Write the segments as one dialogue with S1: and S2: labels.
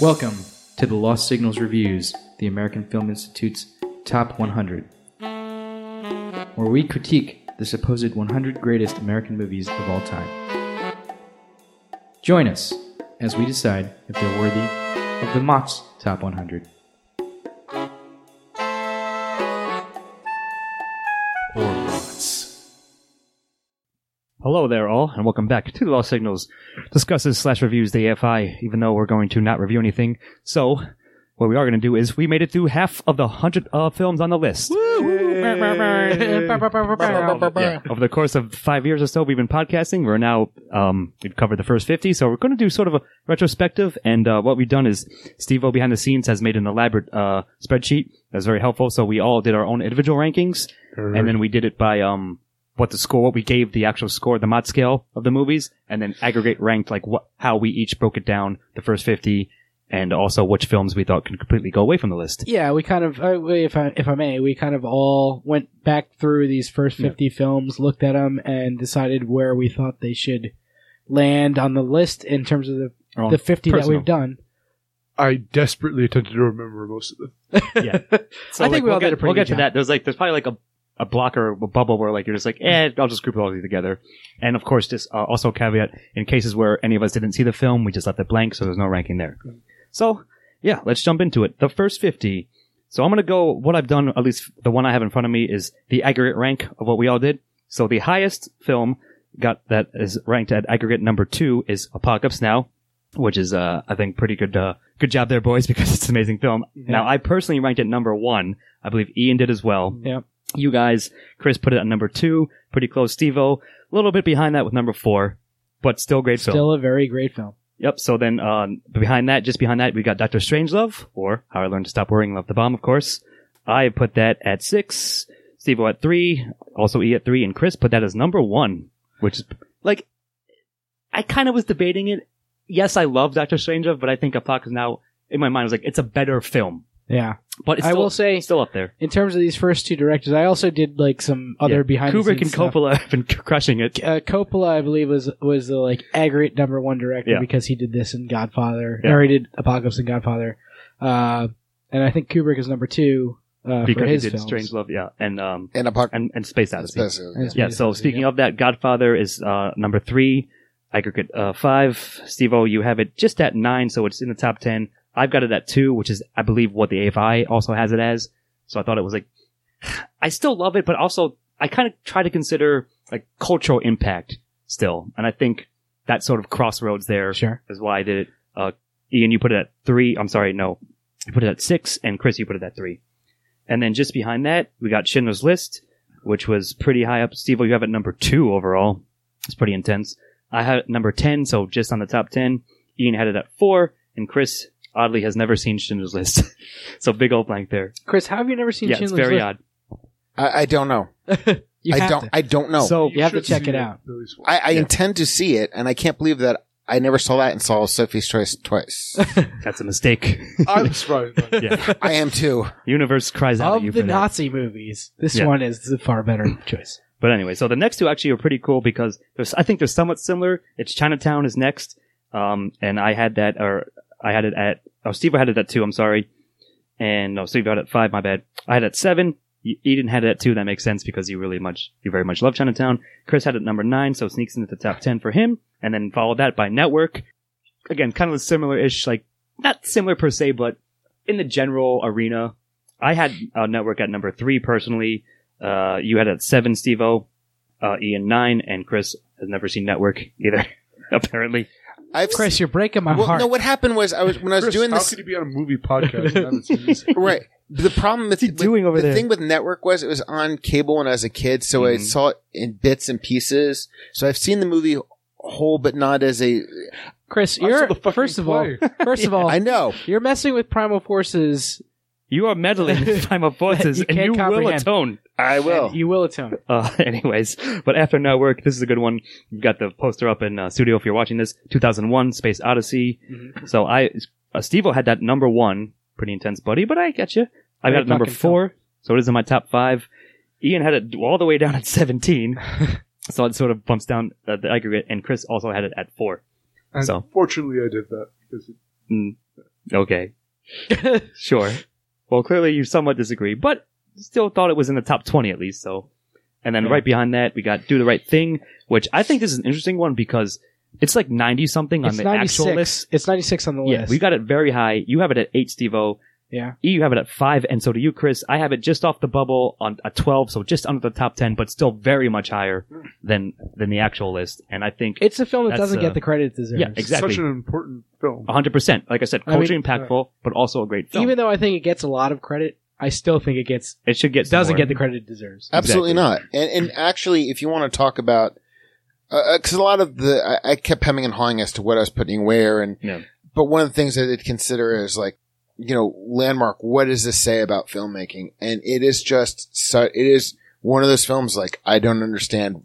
S1: Welcome to the Lost Signals Reviews, the American Film Institute's Top 100, where we critique the supposed 100 greatest American movies of all time. Join us as we decide if they're worthy of the Mott's Top 100.
S2: Hello there, all, and welcome back to the Lost Signals discusses slash reviews the AFI. Even though we're going to not review anything, so what we are going to do is we made it through half of the hundred uh, films on the list. Yeah. Over the course of five years or so, we've been podcasting. We're now um, we've covered the first fifty, so we're going to do sort of a retrospective. And uh, what we've done is Steve-O behind the scenes has made an elaborate uh, spreadsheet that's very helpful. So we all did our own individual rankings, and then we did it by um what the score, what we gave the actual score, the mod scale of the movies, and then aggregate ranked like what how we each broke it down the first fifty, and also which films we thought could completely go away from the list.
S3: Yeah, we kind of, uh, if I if I may, we kind of all went back through these first fifty films, looked at them, and decided where we thought they should land on the list in terms of the
S2: Our
S3: the fifty that we've done.
S4: I desperately attempted to remember most of them.
S2: Yeah. So
S3: I think we
S2: we'll
S3: all
S2: get,
S3: did a pretty
S2: We'll get
S3: good
S2: to that. There's like there's probably like a a blocker, a bubble where like you're just like, eh, I'll just group all of these together. And of course, just uh, also caveat in cases where any of us didn't see the film, we just left it blank, so there's no ranking there. So yeah, let's jump into it. The first fifty. So I'm gonna go. What I've done, at least the one I have in front of me, is the aggregate rank of what we all did. So the highest film got that is ranked at aggregate number two is Apocalypse Now, which is uh I think pretty good uh good job there boys because it's an amazing film. Now I personally ranked it number one. I believe Ian did as well.
S3: Yep.
S2: You guys, Chris put it at number two, pretty close. Stevo, a little bit behind that with number four, but still great film.
S3: Still a very great film.
S2: Yep. So then, uh, behind that, just behind that, we got Doctor Strangelove, or How I Learned to Stop Worrying, Love the Bomb, of course. I put that at six. Steve at three. Also E at three, and Chris put that as number one, which is like, I kind of was debating it. Yes, I love Doctor Strangelove, but I think Apocalypse Now, in my mind, was like, it's a better film.
S3: Yeah.
S2: But it's
S3: I
S2: still,
S3: will say-
S2: still up there.
S3: In terms of these first two directors, I also did like some other
S2: Yeah.
S3: behind
S2: Kubrick
S3: the
S2: and
S3: scenes stuff.
S2: Coppola have been crushing it.
S3: Uh, Coppola, I believe, was was the like aggregate number one director
S2: Yeah.
S3: because he did this in Godfather,
S2: Yeah.
S3: or he did Apocalypse and Godfather, uh, and I think Kubrick is number two uh, for
S2: because
S3: his
S2: he did
S3: films.
S2: Strangelove, yeah, and um,
S5: And apart,
S2: and and Space Odyssey.
S5: especially,
S3: And
S2: Yeah, so speaking
S3: yeah.
S2: of that, Godfather is uh, number three, aggregate uh, five. Steve O, you have it just at nine, so it's in the top ten. I've got it at two, which is, I believe, what the AFI also has it as. So I thought it was like, I still love it, but also I kind of try to consider like cultural impact still, and I think that sort of crossroads there is
S3: Sure.
S2: why I did it. Uh, Ian, you put it at three. I'm sorry, no, you put it at six, and Chris, you put it at three. And then just behind that, we got Schindler's List, which was pretty high up. Steve, you have it number two overall. It's pretty intense. I had it number 10, so just on the top 10. Ian had it at four, and Chris, oddly, has never seen Schindler's List. so big old blank there.
S3: Chris, how have you never seen
S2: yeah, it's very
S3: List?
S2: odd.
S5: I, I don't know.
S3: You
S5: I
S3: have
S5: don't.
S3: to.
S5: I don't know.
S2: So,
S3: You have to
S4: should
S3: check
S4: see
S3: it out.
S4: at least.
S5: I, I
S2: Yeah.
S5: intend to see it, and I can't believe that I never saw that and saw Sophie's Choice twice.
S2: that's a mistake.
S4: I'm surprised. by
S2: yeah.
S5: I am too.
S2: Universe cries out at
S3: Of
S2: you
S3: the
S2: for that.
S3: Nazi movies, this
S2: Yeah.
S3: one is the far better choice.
S2: But anyway, so the next two actually are pretty cool because there's, I think they're somewhat similar. It's Chinatown is next. Um, and I had that, or I had it at, oh, Steve had it at two, I'm sorry. And no, Steve had it at five, my bad. I had it at seven. Ian had it at two. That makes sense because you really much, you very much love Chinatown. Chris had it at number nine, so sneaks into the top 10 for him. And then followed that by Network. Again, kind of similar-ish, like, not similar per se, but in the general arena. I had uh, Network at number three personally. Uh, you had it at seven, Steve O. Uh, Ian nine, and Chris has never seen Network either. apparently,
S5: I've
S3: Chris, you're breaking my
S5: well,
S3: heart.
S5: no. What happened was I was when I was
S4: Chris,
S5: doing
S4: how
S5: this.
S4: could you be on a movie podcast? and not see this?
S5: Right. The problem with,
S2: he
S5: with-
S2: doing over
S5: the
S2: there?
S5: thing with network was it was on cable when I was a kid, so I
S2: Mhm.
S5: saw it in bits and pieces. So I've seen the movie whole, but not as a.
S3: Chris,
S4: I
S3: you're
S4: the
S3: first of all,
S4: play.
S3: first of all,
S5: I know.
S3: you're messing with Primal Forces.
S2: You are meddling with Primal Forces,
S3: You
S2: and
S3: can't
S2: you will
S3: comprehend.
S2: atone.
S5: I will.
S3: and You will atone.
S2: Uh, anyways, but after Network, this is a good one. You've got the poster up in uh, studio if you're watching this. 2001, Space Odyssey. So I, uh, Steve had that number one, pretty intense, buddy. But I get you. I got
S3: Great
S2: it number
S3: fucking
S2: four, so it is in my top five. Ian had it all the way down at 17, so it sort of bumps down uh, the aggregate. And Chris also had it at four.
S4: And
S2: So.
S4: fortunately, I did that because it,
S2: Mm. Okay. Sure. Well, clearly you somewhat disagree, but still thought it was in the top 20 at least, so. And then
S3: Yeah.
S2: right behind that, we got Do the Right Thing, which I think this is an interesting one because it's like 90 something on
S3: it's
S2: the
S3: ninety
S2: actual list.
S3: It's ninety six on the
S2: Yeah,
S3: list.
S2: we got it very high. You have it at 8, Steve-O.
S3: Yeah.
S2: E, you have it at 5, and so do you, Chris. I have it just off the bubble on a 12, so just under the top 10, but still very much higher than, than the actual list. And I think,
S3: It's a film that
S2: That's,
S3: doesn't
S2: uh,
S3: get the credit it deserves.
S2: yeah, exactly.
S4: Such an important film.
S2: 100%. Like I said,
S3: I mean-
S2: culturally impactful, but also a great film.
S3: Even though I think it gets a lot of credit, I still think it gets
S2: it should get
S3: doesn't
S2: more.
S3: get the credit it deserves.
S5: Absolutely
S2: Exactly.
S5: not. And, and actually, if you want to talk about, because a lot of the, I, I kept hemming and hawing as to what I was putting where, and
S2: Yeah.
S5: but one of the things that I did consider is like, you know, landmark. What does this say about filmmaking? And it is just, so, it is one of those films like I don't understand.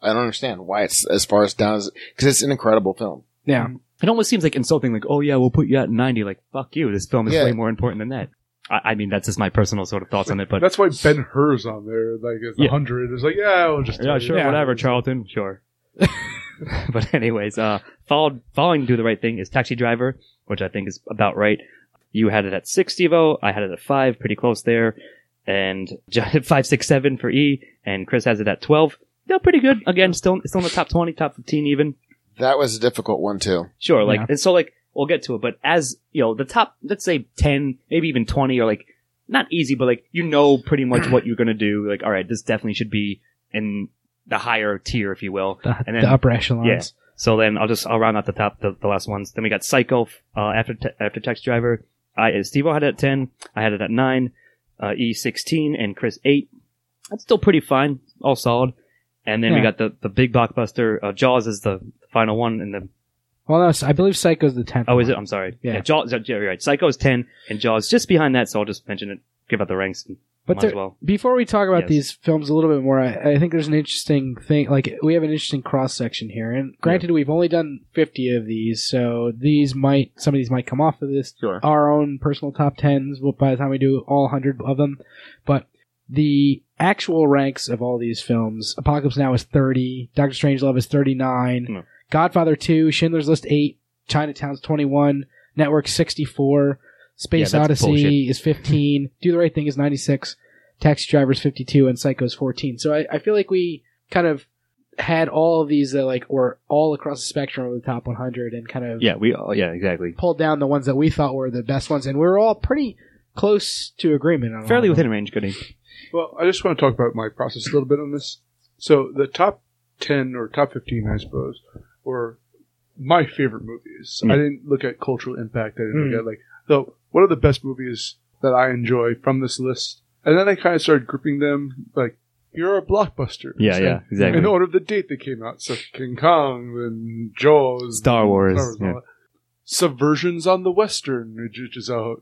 S5: I don't understand why it's as far as down as because it's an incredible film.
S3: Yeah.
S2: It almost seems like insulting, like, oh yeah, we'll put you at 90. Like, fuck you. This film is
S5: Yeah.
S2: way more important than that. I, I mean, that's just my personal sort of thoughts on it, but
S4: That's why Ben Hur's on there. Like, it's
S2: Yeah.
S4: a hundred. It's like, yeah, we'll just.
S2: yeah, sure,
S3: Yeah.
S2: whatever, Charlton, sure. but anyways, uh, followed, following Do the Right Thing is Taxi Driver, which I think is about right. You had it at six, Stevo. I had it at five, pretty close there. And five, six, seven for E, and Chris has it at 12. Yeah, pretty good. Again, still, still in the top 20, top 15 even.
S5: That was a difficult one too.
S2: Sure, like
S3: Yeah.
S2: and so like we'll get to it, but as you know, the top let's say ten, maybe even twenty are like not easy, but like you know pretty much what you're gonna do. Like, all right, this definitely should be in the higher tier, if you will.
S3: The,
S2: And then-
S3: the upper echelons.
S2: Yeah. So then I'll just I'll round out the top the, the last ones. Then we got Psycho uh, after te- after Taxi Driver. I Steve O had it at ten. I had it at nine. Uh, E sixteen and Chris eight. That's still pretty fine, all solid. And then we got the the big blockbuster. Uh, Jaws is the final one, and the
S3: Well, no, I believe Psycho's the tenth.
S2: Oh, is it? I'm sorry.
S3: Yeah.
S2: Yeah, Jaws. Yeah, you're right. Psycho's ten, and Jaws just behind that. So I'll just mention it. Give out the ranks. And
S3: But there,
S2: well.
S3: before we talk about
S2: Yes.
S3: these films a little bit more, I, I think there's an interesting thing. Like we have an interesting cross section here, and granted, we've only done 50 of these, so these might some of these might come off of this
S2: Sure.
S3: our own personal top tens by the time we do all 100 of them. But the actual ranks of all these films, Apocalypse Now is 30, Doctor Strangelove is 39,
S2: Hmm.
S3: Godfather 2, Schindler's List 8, Chinatown's 21, Network 64, Space
S2: Yeah,
S3: Odyssey
S2: bullshit.
S3: is 15, Do the Right Thing is 96, Taxi Driver's 52, and Psycho is 14. So I, I feel like we kind of had all of these that like were all across the spectrum of the top 100 and kind of
S2: Yeah, we. Oh, yeah, exactly.
S3: pulled down the ones that we thought were the best ones, and we were all pretty close to agreement on
S2: Fairly within range, Goody.
S4: Well, I just want to talk about my process a little bit on this. So the top ten or top fifteen, I suppose, were my favorite movies.
S2: Mm.
S4: I didn't look at cultural impact. I didn't
S3: Mm.
S4: look at like so. What are the best movies that I enjoy from this list? And then I kind of started grouping them like here are blockbusters.
S2: Yeah,
S4: And
S2: yeah, exactly.
S4: In order of the date they came out, so King Kong and Jaws,
S2: Star Wars,
S4: and all
S2: yeah.
S4: Subversions on the Western, which which is a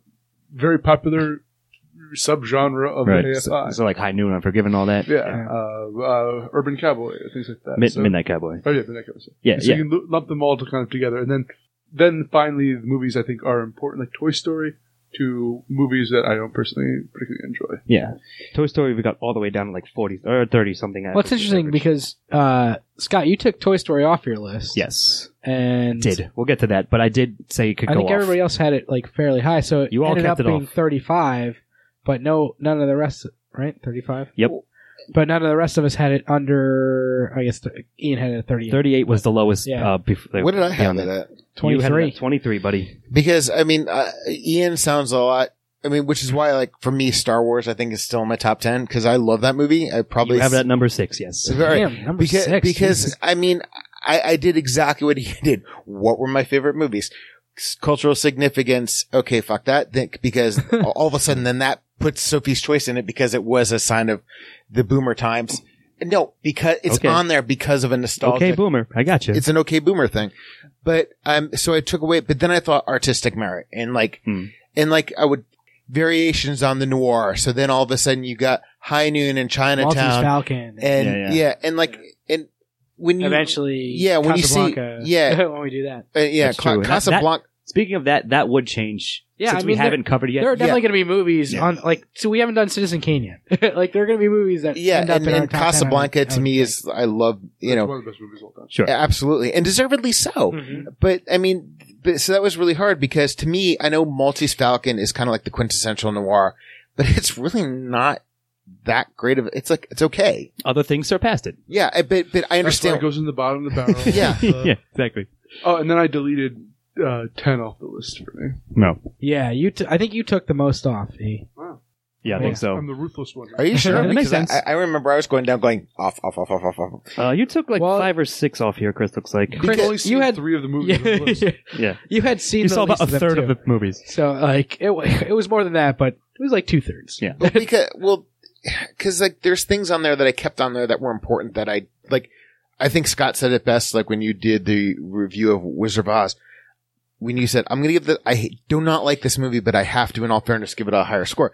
S4: very popular subgenre of
S2: Right.
S4: AFI.
S2: So, so like High Noon, Unforgiven, all that.
S4: Yeah, uh, uh, Urban Cowboy, things like that.
S2: Mid-
S4: So-
S2: Midnight Cowboy.
S4: Oh yeah, Midnight Cowboy.
S2: Yeah,
S4: so
S2: yeah.
S4: you can lump them all to kind of together, and then then finally the movies I think are important, like Toy Story, to movies that I don't personally particularly enjoy.
S2: Yeah. Toy Story, we got all the way down to like 40 or 30 something.
S3: Well, it's interesting because uh, Scott, you took Toy Story off your list.
S2: Yes.
S3: and
S2: Did. We'll get to that, but I did say it could
S3: I
S2: go
S3: think
S2: off.
S3: everybody else had it like fairly high, so it
S2: You all
S3: ended
S2: kept
S3: up
S2: it
S3: being
S2: off.
S3: 35, but no, none of the rest, right? 35.
S2: Yep.
S3: But none of the rest of us had it under. I guess th- Ian had it at 38.
S2: 38 was the lowest.
S3: Yeah.
S2: Uh, bef-
S5: What did I have
S2: beyond
S5: it
S2: that.
S5: at?
S2: You had it
S3: 23.
S2: at 23, buddy.
S5: Because I mean, uh, Ian sounds a lot. I mean, which is why, like, for me, Star Wars, I think is still in my top ten because I love that movie. I probably
S2: you have it at number six, yes.
S5: Very-
S3: Damn, number
S5: because
S3: six.
S5: because
S3: Jesus.
S5: I mean, I, I did exactly what he did. What were my favorite movies? S- Cultural significance. Okay, fuck that. Then, because all of a sudden, then that puts Sophie's Choice in it because it was a sign of the boomer times. No, because it's
S2: Okay.
S5: on there because of a nostalgia.
S2: Okay, Boomer. I got you.
S5: it's an okay boomer thing. But um so I took away but then I thought artistic merit and like
S2: Hmm.
S5: and like I would variations on the noir. So then all of a sudden you got High Noon and
S3: Maltese
S5: Chinatown
S3: Falcon.
S5: and
S2: Yeah,
S5: yeah,
S2: yeah.
S5: and like and when you
S3: Eventually,
S5: Yeah, when you see- yeah.
S3: when we do that.
S5: uh, yeah
S2: That's
S5: Ca-
S2: true.
S5: Casablanca
S2: Speaking of that, that would change.
S3: Yeah,
S2: since
S3: I
S2: we
S3: mean, there-
S2: haven't covered it yet.
S3: There are definitely
S5: Yeah.
S3: going to be movies
S5: Yeah.
S3: on like so we haven't done Citizen Kane yet. like there are going to be movies that
S5: Yeah,
S3: end up
S5: and,
S3: in our
S5: and
S3: top 10, I would-
S5: Casablanca
S3: I
S5: to
S3: would
S5: me
S3: think.
S5: is I love you
S4: It's
S5: know
S4: one of the best movies of all time.
S2: Sure.
S5: absolutely and deservedly so.
S3: Mhm.
S5: But I mean, but, so that was really hard because to me, I know Maltese Falcon is kind of like the quintessential noir, but it's really not that great of. It's like it's okay.
S2: Other things surpassed it.
S5: Yeah, I, but but I
S4: That's why
S5: understand.
S4: it goes in the bottom of the barrel.
S5: Yeah.
S4: Uh,
S2: yeah, exactly.
S4: Oh, and then I deleted uh, ten off the list for me.
S2: No.
S3: Yeah, you. T- I think you took the most off. E.
S4: Wow.
S2: Yeah, I
S3: Yeah.
S2: think so.
S4: I'm the ruthless one.
S5: Are you sure?
S2: That makes
S5: Because
S2: sense.
S5: I, I remember I was going down, going off, off, off, off, off, off.
S2: Uh, you took like
S3: Well-
S2: five or six off here, Chris. Looks like.
S4: I've
S3: Chris,
S4: only seen
S3: you had-
S4: three of the movies. on the
S3: Yeah,
S4: list.
S2: Yeah,
S3: you had seen.
S2: you
S3: the
S2: saw about a
S3: least of
S2: third
S3: them,
S2: of the movies.
S3: So like it, wa- it was more than that, but it was like two thirds.
S2: Yeah.
S5: Well, because well, because like there's things on there that I kept on there that were important that I like. I think Scott said it best, like when you did the review of Wizard of Oz. When you said, "I'm going to give the," I do not like this movie, but I have to, in all fairness, give it a higher score.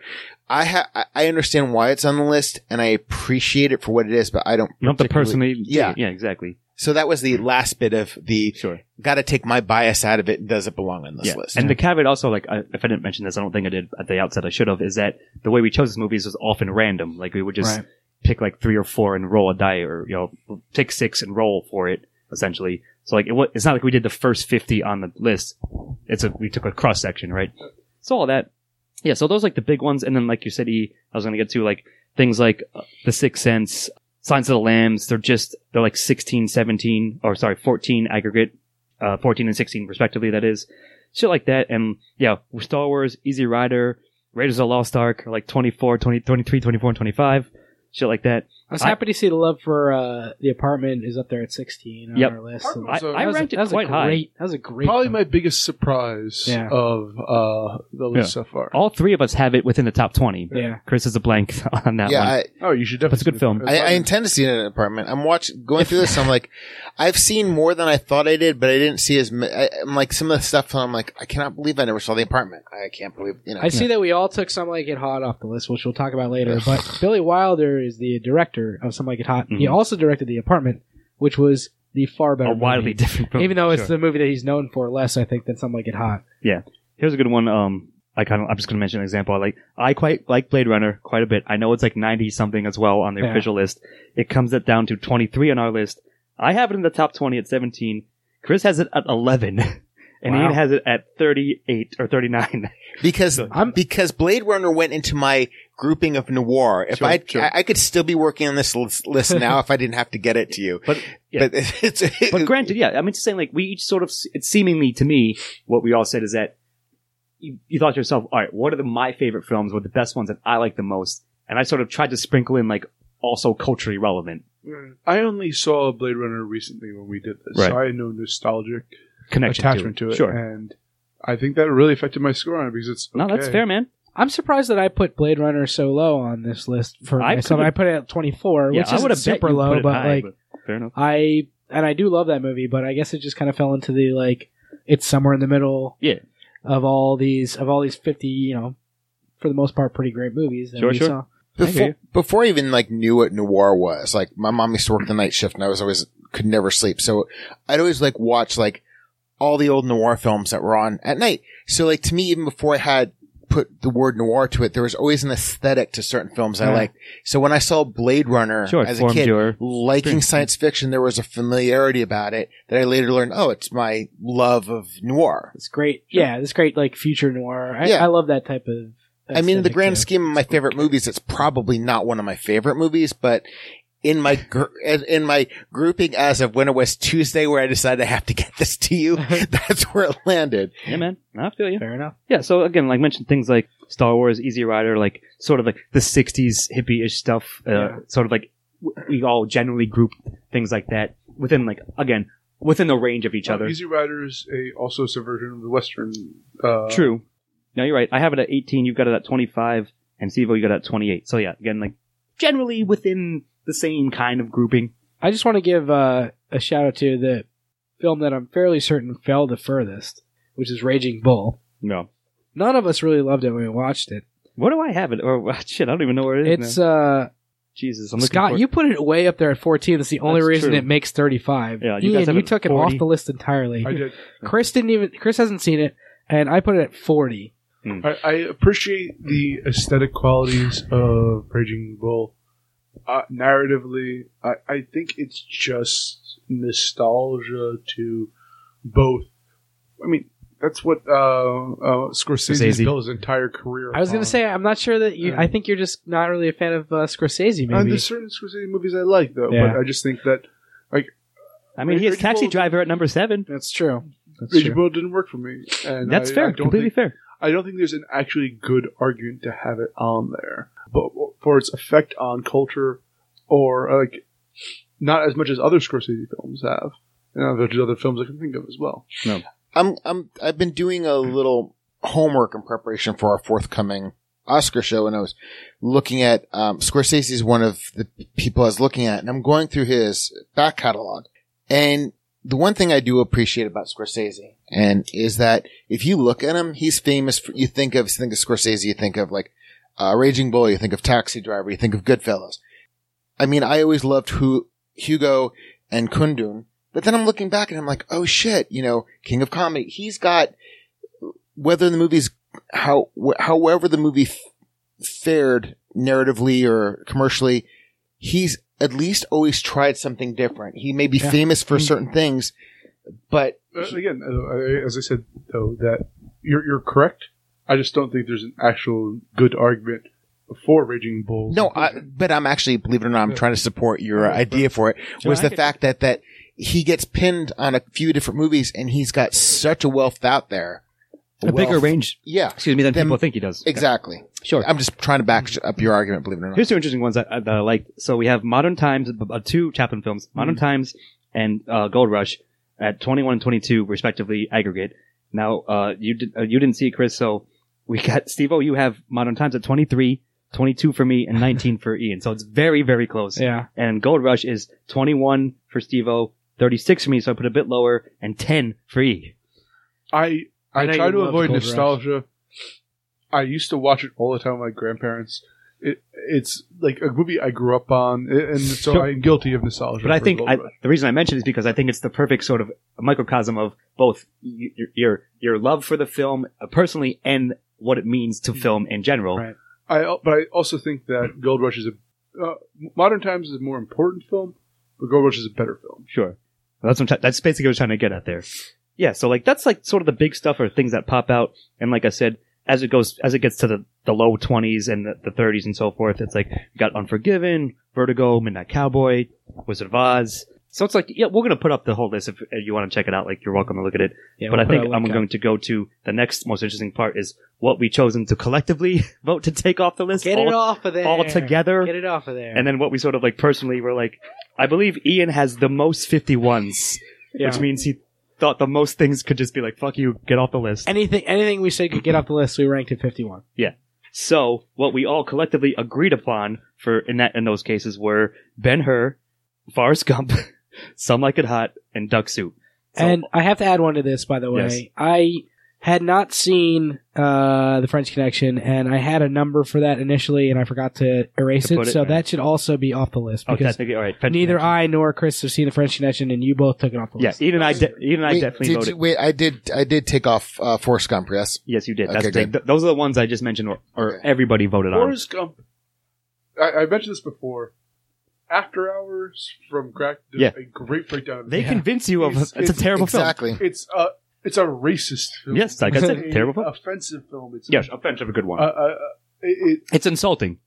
S5: I ha- I- I understand why it's on the list, and I appreciate it for what it is, but I don't.
S2: Don't the to
S5: particularly-
S2: personally.
S5: Yeah.
S2: yeah, exactly.
S5: So that was the mm-hmm. last bit of the.
S2: Sure.
S5: Got to take my bias out of it. Does it belong on this
S2: Yeah.
S5: list?
S2: And the caveat also, like, I, if I didn't mention this, I don't think I did at the outset. I should have. Is that the way we chose these movies was often random. Like we would just
S3: Right.
S2: pick like three or four and roll a die, or you know, take six and roll for it. Essentially, so like it, it's not like we did the first fifty on the list. It's a we took a cross section, right? So all that, yeah. So those like the big ones, and then like you said, E, I was gonna get to like things like uh, the Sixth Sense, Silence of the Lambs. They're just they're like 16, 17, or sorry, fourteen aggregate, uh, fourteen and sixteen respectively. That is shit like that. And yeah, Star Wars, Easy Rider, Raiders of the Lost Ark like 24, 20, 23, 24, and 25. Shit like that.
S3: I was
S2: I-
S3: happy to see the love for uh, the apartment is up there at sixteen on
S2: Yep.
S3: our list.
S4: Apartment
S2: I,
S4: was a-
S2: I
S3: That was a-
S2: ranked
S3: that
S2: it
S3: was a
S2: quite high.
S3: great- That was a great.
S4: Probably
S3: film.
S4: my biggest surprise
S3: Yeah.
S4: of uh, the list so far.
S2: All three of us have it within the top 20.
S3: Yeah.
S2: Chris is a blank on that
S5: yeah,
S2: one.
S5: I,
S4: oh, you should
S2: But
S4: definitely.
S2: it's a good film.
S5: I, I intend to see it in an apartment. I'm watching, going through this. I'm like, I've seen more than I thought I did, but I didn't see as. ma- I, I'm like some of the stuff. I'm like, I cannot believe I never saw the apartment. I can't believe you know.
S3: I see that we all took Some Like It Hot off the list, which we'll talk about later. But Billy Wilder is the director of Some Like It Hot. He
S2: Mhm.
S3: also directed The Apartment, which was the far better
S2: a widely
S3: movie.
S2: different film.
S3: Even though it's
S2: Sure.
S3: the movie that he's known for less, I think, than Some Like It Hot. Yeah.
S2: Here's a good one. Um, I kind of, I'm just going to mention an example. I like, I quite like Blade Runner quite a bit. I know it's like 90 something as well on the
S3: Yeah.
S2: official list. It comes it down to 23 on our list. I have it in the top 20 at 17. Chris has it at 11. And
S3: Wow.
S2: Ian has it at 38 or 39.
S5: because
S3: I'm-
S5: because Blade Runner went into my grouping of noir. If
S2: Sure,
S5: I,
S2: sure.
S5: I I could still be working on this list, list now if I didn't have to get it to you.
S2: But, yeah.
S5: But it's
S2: but granted, yeah, I mean, just saying, like, we each sort of, it's seemingly to me, what we all said is that you, you thought to yourself, all right, what are the, my favorite films, what are the best ones that I like the most? And I sort of tried to sprinkle in, like, also culturally relevant mm,
S4: I only saw Blade Runner recently when we did this,
S2: Right.
S4: so I had no nostalgic
S2: connection
S4: attachment
S2: to
S4: to
S2: it.
S4: it.
S2: Sure.
S4: and I think that really affected my score on it because it's
S2: No, that's fair, man.
S3: I'm surprised that I put Blade Runner so low on this list for
S2: I
S3: myself. I put it at 24,
S2: Yeah,
S3: which
S2: I
S3: is
S2: would have
S3: super low,
S2: put it
S3: but
S2: high,
S3: like
S2: but fair enough.
S3: I and I do love that movie, but I guess it just kind of fell into the like it's somewhere in the middle.
S2: Yeah.
S3: Of all these of all these 50, you know, for the most part pretty great movies that
S2: Sure,
S3: we
S2: sure.
S3: saw.
S5: Before before I even like knew what noir was. Like my mom used to work the night shift, and I was always could never sleep. So I'd always like watch like all the old noir films that were on at night. So like to me, even before I had put the word noir to it, there was always an aesthetic to certain films I
S3: Yeah.
S5: liked. So when I saw Blade Runner
S2: Sure, it
S5: as a
S2: formed
S5: kid,
S2: your
S5: liking
S2: experience.
S5: science fiction, there was a familiarity about it that I later learned. Oh, it's my love of noir.
S3: It's great. Yeah, it's great like future noir. I,
S5: Yeah.
S3: I love that type of
S5: I mean, in the
S3: aesthetic,
S5: grand
S3: too.
S5: scheme of my favorite movies, it's probably not one of my favorite movies, but in my gr- in my grouping as of when it was Tuesday, where I decided I have to get this to you, that's where it landed.
S2: Yeah, man. I feel you.
S3: Fair enough.
S2: Yeah, so again, like mentioned things like Star Wars, Easy Rider, like sort of like the '60s hippie-ish stuff. Uh,
S3: Yeah.
S2: Sort of like we all generally group things like that within, like again, within the range of each
S4: Uh,
S2: other.
S4: Easy Rider is a also a subversion of the Western. Uh,
S2: True. No, you're right. I have it at 18. You've got it at 25, and Stevo, you got it at 28. So yeah, again, like generally within the same kind of grouping.
S3: I just want to give uh, a shout out to the film that I'm fairly certain fell the furthest, which is Raging Bull.
S2: No.
S3: None of us really loved it when we watched it.
S2: What do I have it? Or shit, I don't even know where it is.
S3: It's
S2: now.
S3: uh
S2: Jesus. I'm
S3: Scott,
S2: for-
S3: you put it way up there at 14. That's the only
S2: That's
S3: reason
S2: true.
S3: it makes 35.
S2: Yeah, you
S3: Ian,
S2: guys have
S3: you
S2: it
S3: took it
S2: 40.
S3: off the list entirely.
S4: I did.
S3: Chris didn't even. Chris hasn't seen it. and I put it at forty.
S4: I, I appreciate the aesthetic qualities of Raging Bull. Uh, narratively, I, I think it's just nostalgia to both. I mean, that's what uh, uh, Scorsese
S2: Scorsese.
S4: built his entire career.
S3: I was going to say I'm not sure that you.
S4: Yeah.
S3: I think you're just not really a fan of uh, Scorsese.
S4: Uh,
S3: Maybe
S4: there's certain Scorsese movies I like though,
S3: Yeah.
S4: but I just think that like
S2: I mean, he has
S4: Raging
S2: Taxi
S4: Bull-
S2: Driver at number seven.
S3: that's true. That's
S4: Raging
S3: true.
S4: Bull didn't work for me, and
S2: That's
S4: I,
S2: fair.
S4: I don't
S2: completely
S4: think,
S2: fair.
S4: I don't think there's an actually good argument to have it on there, but for its effect on culture, or uh, like not as much as other Scorsese films have. And there's other films I can think of as well. No.
S5: I'm I'm I've been doing a little homework in preparation for our forthcoming Oscar show, and I was looking at um, Scorsese is one of the people I was looking at, and I'm going through his back catalog. And the one thing I do appreciate about Scorsese, and is that if you look at him, he's famous. For, you think of you think of Scorsese, you think of like uh, Raging Bull, you think of Taxi Driver, you think of Goodfellas. I mean, I always loved who Hugo and Kundun. But then I'm looking back and I'm like, oh shit, you know, King of Comedy. He's got whether the movie's how wh- however the movie f- fared narratively or commercially, he's at least always tried something different. He may be
S3: Yeah.
S5: famous for certain things, but
S4: Uh, again, uh, as I said though, that you're you're correct. I just don't think there's an actual good argument for Raging Bull.
S5: no, I, but I'm actually, believe it or not, I'm
S4: Yeah.
S5: trying to support your
S4: Yeah,
S5: idea for it. Was
S2: I
S5: the
S2: could-
S5: fact that that he gets pinned on a few different movies and he's got such a wealth out there.
S2: A bigger
S5: wealth-
S2: range,
S5: Yeah,
S2: excuse me, than
S5: Then-
S2: people think he does.
S5: exactly.
S2: Sure.
S5: I'm just trying to back up your argument, believe it or not.
S2: Here's two interesting ones that, that I like. So we have Modern Times, uh, two Chaplin films, Modern Times and uh, Gold Rush, at 21 and 22 respectively aggregate. Now, uh, you did uh, you didn't see it, Chris, so we got Steve. O, you have Modern Times at 23, 22 for me, and 19 for Ian. So it's very very close.
S3: Yeah.
S2: And Gold Rush is 21 for Steve. O, 36 for me, so I put a bit lower, and 10 for E.
S4: I I,
S3: I know
S4: try
S3: you
S4: to avoid
S3: Gold Rush.
S4: nostalgia. I used to watch it all the time with my grandparents. It, it's like a movie I grew up on, and so
S2: Sure.
S4: I'm guilty of nostalgia.
S2: But I think I, the reason I mention it is because I think it's the perfect sort of microcosm of both y- your your, your love for the film uh, personally and what it means to film in general.
S3: Right.
S4: I but I also think that Gold Rush is a uh, Modern Times is a more important film, but Gold Rush is a better film.
S2: Sure. Well, that's what I'm t- that's basically what I was trying to get at there. Yeah, so like that's like sort of the big stuff or things that pop out, and like I said, as it goes, as it gets to the, the low twenties and the, the thirties and so forth, it's like you got Unforgiven, Vertigo, Midnight Cowboy, Wizard of Oz. So it's like, yeah, we're gonna put up the whole list if you want to check it out. Like you're welcome to look at it.
S3: Yeah,
S2: but
S3: we'll
S2: I think I'm going to go to the next most interesting part is what we chosen to collectively vote to take off the list.
S3: get
S2: all,
S3: it off of there
S2: all together.
S3: Get it off of there.
S2: And then what we sort of like personally were like, I believe Ian has the most 51s,
S3: yeah.
S2: which means he thought the most things could just be like, fuck you, get off the list.
S3: anything anything we said could get off the list. We ranked at 51. Yeah.
S2: So what we all collectively agreed upon for in that in those cases were Ben Hur, Forrest Gump, Some Like It Hot, and Duck Soup. So-
S3: and I have to add one to this, by the way.
S2: Yes.
S3: I had not seen uh, the French Connection, and I had a number for that initially, and I forgot to erase
S2: To
S3: it.
S2: it,
S3: so
S2: right.
S3: that should also be off the list
S2: oh,
S3: because
S2: technically, all right. French
S3: neither
S2: Connection.
S3: I nor Chris have seen the French Connection, and you both took it off the
S2: Yeah,
S3: list.
S2: Ian and I, de- Ian and I
S5: wait,
S2: definitely
S5: did
S2: voted.
S5: you- wait, I did. I did take off uh, Forrest Gump. Yes.
S2: yes, you did. That's
S5: Okay,
S2: the thing.
S5: good.
S2: Th- those are the ones I just mentioned, or, or
S5: Okay.
S2: everybody voted on.
S4: Forrest Gump. I, I mentioned this before. After Hours from Cracked does
S2: Yeah.
S4: a great breakdown. of
S2: They
S4: it.
S2: convince you of
S4: It's-
S2: it's, a
S4: it's-
S2: terrible film.
S5: exactly.
S4: It's a it's a racist film.
S2: Yes, like I said,
S4: It's a
S2: terrible film.
S4: offensive film. It's
S2: Yes, offensive, a good one.
S4: Uh, uh, uh, it,
S2: it's insulting.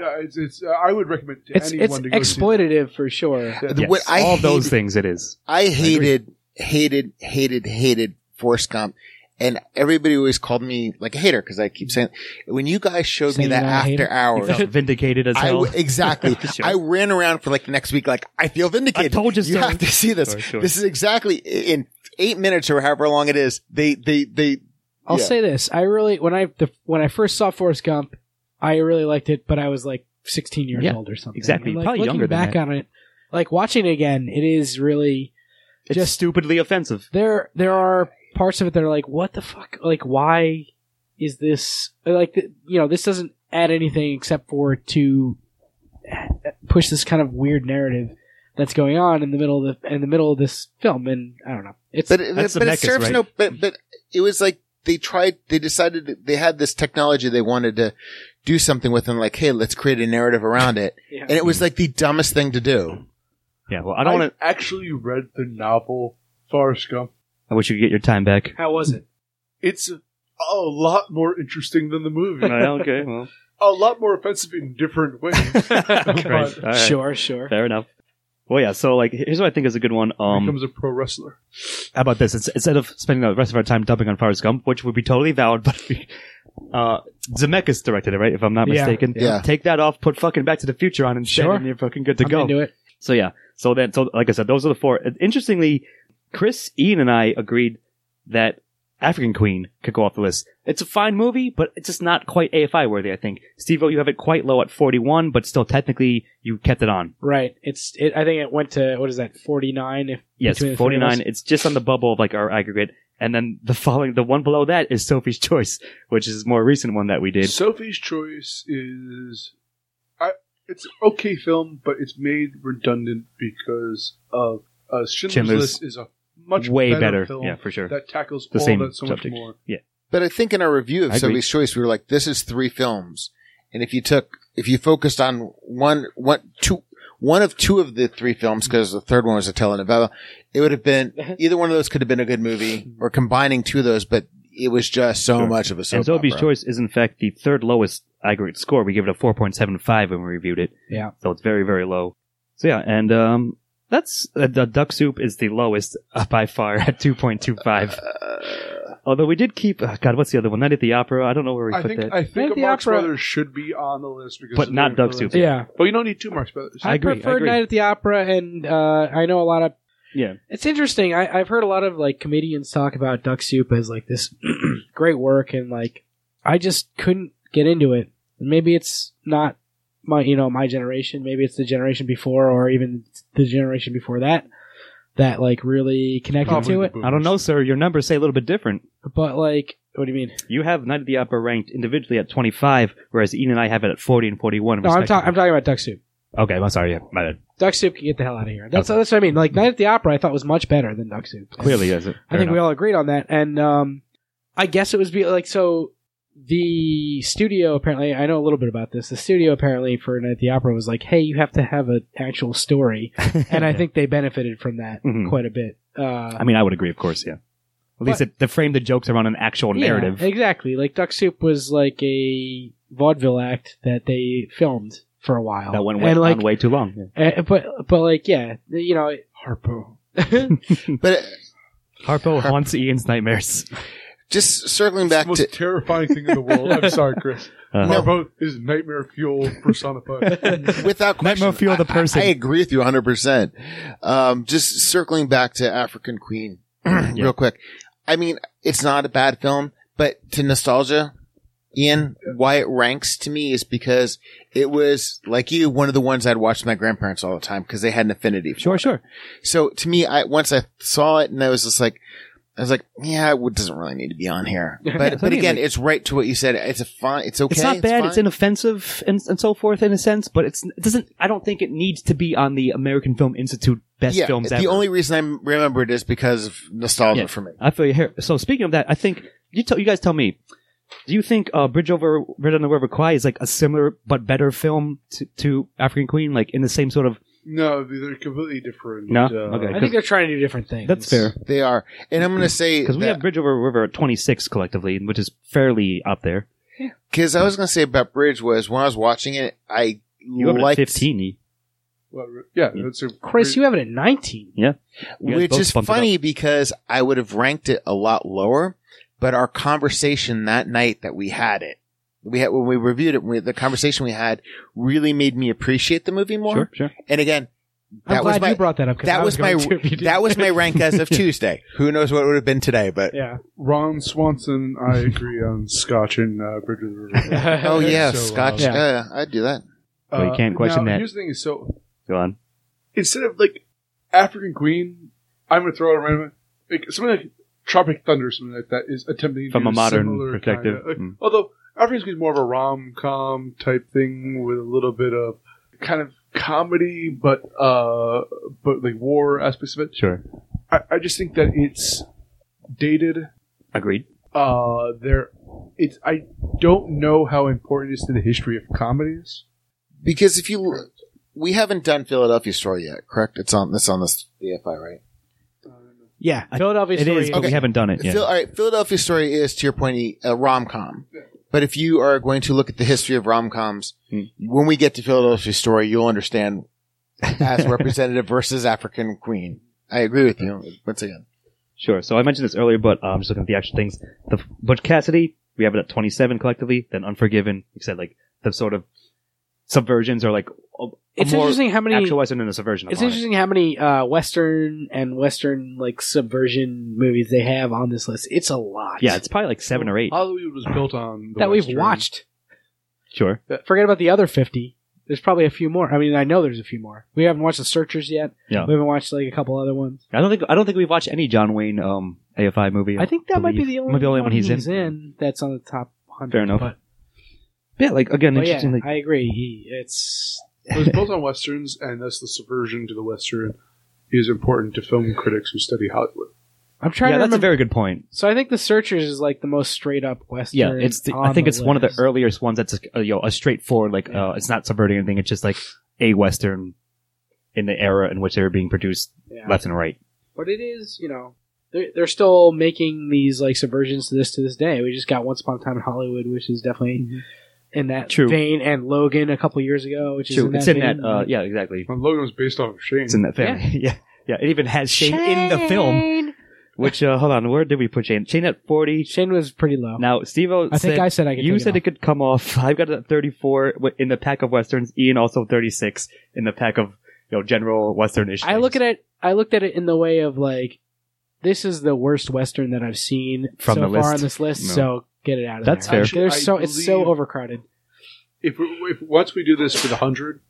S4: it, uh, it's, it's uh, I would recommend to
S3: It's
S4: anyone
S3: it's
S4: to go see
S3: exploitative for sure.
S4: Yeah.
S5: The-
S2: Yes,
S5: what I
S2: all those
S5: hated-
S2: things it is.
S5: I hated, hated, hated, hated Forrest Gump. And everybody always called me like a hater because I keep saying, when you guys showed
S3: Saying
S5: me that
S3: you're not
S5: after
S3: hater?
S2: You
S5: hours,
S2: felt vindicated as
S5: I
S2: hell.
S5: w- exactly.
S2: Sure.
S5: I ran around for like the next week, like I feel vindicated.
S2: I told you so.
S5: have to see this.
S2: Sure, sure.
S5: This is exactly in eight minutes or however long it is. They, they, they.
S3: I'll
S5: yeah.
S3: say this: I really when I the, when I first saw Forrest Gump, I really liked it, but I was like 16 years
S2: Yeah,
S3: old or something.
S2: exactly.
S3: And, like,
S2: Probably
S3: looking
S2: younger than
S3: back
S2: that.
S3: on it, like watching it again, it is really
S2: it's
S3: just-
S2: stupidly offensive.
S3: there. There are parts of it that are like, what the fuck? Like, why is this like? th- You know, this doesn't add anything except for to push this kind of weird narrative that's going on in the middle of the in the middle of this film, and I don't know. It's
S5: But, it-
S2: That's
S5: but it serves
S2: right?
S5: no. But but it was like they tried, they decided they had this technology they wanted to do something with and like, hey, let's create a narrative around it.
S3: Yeah.
S5: And it was like the dumbest thing to do.
S2: Yeah, well, I don't want to.
S4: actually read the novel Forrest Gump.
S2: I wish you could get your time back.
S3: How was it?
S4: It's a, a lot more interesting than the movie.
S2: Right, okay, well,
S4: a lot more offensive in different ways.
S2: great.
S4: But
S2: All right.
S3: Sure, sure.
S2: Fair enough. Well, yeah. So, like, here's what I think is a good one. Um,
S4: becomes a pro wrestler.
S2: how about this? It's, instead of spending the rest of our time dumping on Forrest Gump, which would be totally valid, but uh, Zemeckis directed it, right? If I'm not
S3: Yeah.
S2: mistaken.
S5: Yeah.
S2: Take that off. Put fucking Back to the Future on instead,
S3: Sure.
S2: and you're fucking good to
S3: I'm
S2: go.
S3: into it.
S2: So yeah. So then, so like I said, those are the four. Uh, Interestingly, Chris, Ian, and I agreed that African Queen could go off the list. It's a fine movie, but it's just not quite AFI worthy. I think. Steve, you have it quite low at 41, but still technically you kept it on.
S3: Right. It's. It, I think it went to what is that? Forty nine. If
S2: Yes,
S3: between the three of
S2: 49. It's just on the bubble of like our aggregate. And then the following, the one below that is Sophie's Choice, which is a more recent one that we did.
S4: Sophie's Choice is, I, it's an okay film, but it's made redundant because of uh, Schindler's,
S2: Schindler's
S4: List is a much
S2: Way
S4: better,
S2: better.
S4: film
S2: Yeah, for sure.
S4: that tackles
S2: The
S4: all
S2: same
S4: that so
S2: subject.
S4: much more.
S2: Yeah.
S5: But I think in our review of
S2: I.
S5: Sophie's Choice, we were like, this is three films. And if you took, if you focused on one, one, two, one of two of the three films, because the third one was a telenovela, it would have been, either one of those could have been a good movie, or combining two of those, but it was just so
S2: Sure.
S5: much of a soap
S2: and Sophie's
S5: opera.
S2: Choice is in fact the third lowest aggregate score. We give it a 4.75 when we reviewed it.
S3: Yeah.
S2: So it's very, very low. So yeah, and um, that's uh, the Duck Soup is the lowest uh, by far at 2.25. Although we did keep, uh, God, what's the other one? Night at the Opera. I don't know where we
S4: I
S2: put
S4: think
S2: that.
S4: I
S3: Night
S4: think
S3: at
S4: a
S3: the
S4: Marx
S3: Opera-
S4: Brothers should be on the list because
S2: But
S4: of
S2: not
S4: their
S2: Duck Soup.
S3: Yeah.
S4: But you don't need two Marx Brothers.
S2: I agree, I
S3: prefer
S2: agree.
S3: Night at the Opera, and uh, I know a lot of.
S2: yeah.
S3: It's interesting. I, I've heard a lot of like comedians talk about Duck Soup as like this great work, and like I just couldn't get into it. Maybe it's not my you know my generation. Maybe it's the generation before, or even the generation before that that like really connected
S4: Probably
S3: to it.
S4: boomers.
S2: I don't know, sir. Your numbers say a little bit different.
S3: But like, what do you mean?
S2: You have Night at the Opera ranked individually at 25, whereas Ian and I have it at 40 and 41.
S3: No, I'm, ta- I'm talking about Duck Soup.
S2: Okay, I'm sorry. Yeah, my bad.
S3: Duck Soup can get the hell out of here. That's
S2: Okay.
S3: that's what I mean. Like Night at the Opera, I thought was much better than Duck Soup.
S2: Clearly, is it?
S3: I think we all agreed on that, and um, I guess it was be like so. The studio apparently, I know a little bit about this. The studio apparently for Night at the Opera was like, "Hey, you have to have an actual story," and I think they benefited from that
S2: Mhm.
S3: quite a bit. Uh,
S2: I mean, I would agree, of course. Yeah. At least it, they framed the jokes around an actual
S3: yeah,
S2: narrative.
S3: exactly. Like Duck Soup was like a vaudeville act that they filmed for a while.
S2: that went way,
S3: and like,
S2: on way too long. Yeah.
S3: uh, but but like, yeah, you know,
S4: Harpo.
S5: But uh,
S2: Harpo haunts Ian's nightmares.
S5: Just circling
S4: It's the
S5: back
S4: most
S5: to,
S4: terrifying thing in the world. I'm sorry, Chris.
S2: Uh,
S4: Harpo is nightmare fuel personified.
S5: without question,
S2: Nightmare Fuel the
S5: I-
S2: person.
S5: I, I agree with you 100%. Um, just circling back to African Queen real quick. I mean, it's not a bad film, but to nostalgia, Ian, why it ranks to me is because it was, like you, one of the ones I'd watch with my grandparents all the time because they had an affinity for
S2: sure,
S5: it.
S2: sure.
S5: So to me, I, once I saw it and I was just like, I was like, yeah, it doesn't really need to be on here. But, but again,
S2: like-
S5: it's right to what you said. It's a fine, it's okay.
S2: It's not bad.
S5: fine.
S2: It's inoffensive and, and so forth in a sense, but it's it doesn't. I don't think it needs to be on the American Film Institute best films.
S5: yeah,
S2: films
S5: the
S2: ever.
S5: only reason I remember it is because of nostalgia
S2: Yeah.
S5: for me.
S2: I feel you here. So speaking of that, I think you tell you guys tell me. Do you think uh, Bridge Over Red on the River Kwai is like a similar but better film to, to African Queen, like in the same sort of?
S4: No, they're completely different.
S2: No?
S4: Uh,
S2: Okay.
S3: I think they're trying to do different things.
S2: That's fair
S5: They are, and I'm going to say
S2: because we
S5: that-
S2: have Bridge Over River at twenty six collectively, which is fairly up there.
S5: Because I was going to say about Bridge was when I was watching it, I
S2: You have it at
S5: liked,
S2: fifteen.
S4: well, yeah, that's a
S3: Chris,
S4: great-
S3: you have it at 19.
S2: You guys
S5: which is funny because I would have ranked it a lot lower, but our conversation that night that we had it, we had when we reviewed it, we, the conversation we had really made me appreciate the movie more.
S2: Sure, sure.
S5: And again,
S3: I'm
S5: that
S3: glad
S5: was my
S3: you brought that up. 'cause
S5: that
S3: I
S5: was my
S3: to if you didn't.
S5: that was my rank as of Tuesday. Who knows what it would have been today? But
S3: yeah.
S4: Ron Swanson. I agree on Scotch and uh, Bridge of the River.
S5: oh yeah,
S4: So, uh,
S5: Scotch.
S3: Yeah.
S5: Yeah, I'd do that.
S2: Well, you can't question
S4: now,
S2: that.
S4: Here's the thing: is so
S2: Go on.
S4: instead of like African Queen, I'm gonna throw out a random like something like Tropic Thunder, something like that, is attempting to
S2: From
S4: do
S2: a modern
S4: similar
S2: perspective.
S4: kinda- like,
S2: Mm.
S4: Although African Queen is more of a rom com type thing with a little bit of kind of comedy, but uh, but like war aspects of it.
S2: Sure.
S4: I, I just think that it's dated
S2: Agreed.
S4: Uh, there, it's. I don't know how important it is to the history of comedies.
S5: Because if you, we haven't done Philadelphia Story yet, correct? It's on this on this BFI, right?
S3: Yeah, Philadelphia
S2: It
S3: Story.
S2: is, but we haven't done it yet.
S5: Phil, all right, Philadelphia Story is to your point a rom com. But if you are going to look at the history of rom coms,
S2: Hmm.
S5: when we get to Philadelphia Story, you'll understand as representative versus African Queen. I agree with you once again.
S2: Sure. So I mentioned this earlier, but I'm um, just looking at the actual things. The Butch Cassidy, we have it at 27 collectively. Then Unforgiven, you said like the sort of subversions are like a, a
S3: It's
S2: more
S3: interesting how many.
S2: actual Western and a subversion.
S3: It's
S2: upon it.
S3: interesting how many uh, Western and Western like subversion movies they have on this list. It's a lot.
S2: Yeah, it's probably like seven or eight.
S4: Hollywood was built on the
S3: that we've watched.
S2: Sure.
S3: Forget about the other fifty. There's probably a few more. I mean, I know there's a few more. We haven't watched the Searchers yet.
S2: Yeah.
S3: We haven't watched like a couple other ones.
S2: I don't think I don't think we've watched any John Wayne um AFI movie.
S3: I think that might be the only,
S2: might be the only
S3: one
S2: one he's, in.
S3: That's on the top hundred.
S2: Fair enough.
S3: But,
S2: Yeah, like again,
S3: but yeah,
S2: interesting. like,
S3: I agree. He, it's
S4: It was built on westerns, and thus the subversion to the western is important to film critics who study Hollywood.
S3: I'm trying
S2: yeah,
S3: to
S2: that's a very good point.
S3: so I think the Searchers is like the most straight up Western.
S2: Yeah, it's. The, I think
S3: the
S2: it's one of the earliest ones that's a, you know a straightforward like uh, it's not subverting anything. It's just like a western in the era in which they were being produced
S3: Yeah.
S2: left and right.
S3: But it is, you know, they're, they're still making these like subversions to this to this day. We just got Once Upon a Time in Hollywood, which is definitely in that
S2: True.
S3: vein, and Logan a couple years ago, which is
S2: True,
S3: in
S2: it's
S3: that
S2: in that. Uh, yeah, exactly.
S4: Well, Logan was based off of Shane.
S2: It's in that family. Yeah, yeah. It even has Shane, in the film. Which uh, hold on, where did we put Shane? Shane at forty.
S3: Shane was pretty low.
S2: Now, Steve
S3: I think I said I could.
S2: you
S3: take
S2: said
S3: it
S2: it could come off. I've got it at 34 in the pack of westerns. Ian also 36 in the pack of you know general western-ish.
S3: I look at it. I looked at it in the way of like, this is the worst Western that I've seen
S2: From
S3: so
S2: the
S3: far
S2: list.
S3: on this list.
S2: No.
S3: So get it out of
S2: That's
S3: there.
S2: fair.
S3: There's so it's so overcrowded.
S4: if, if once we do this for the hundred,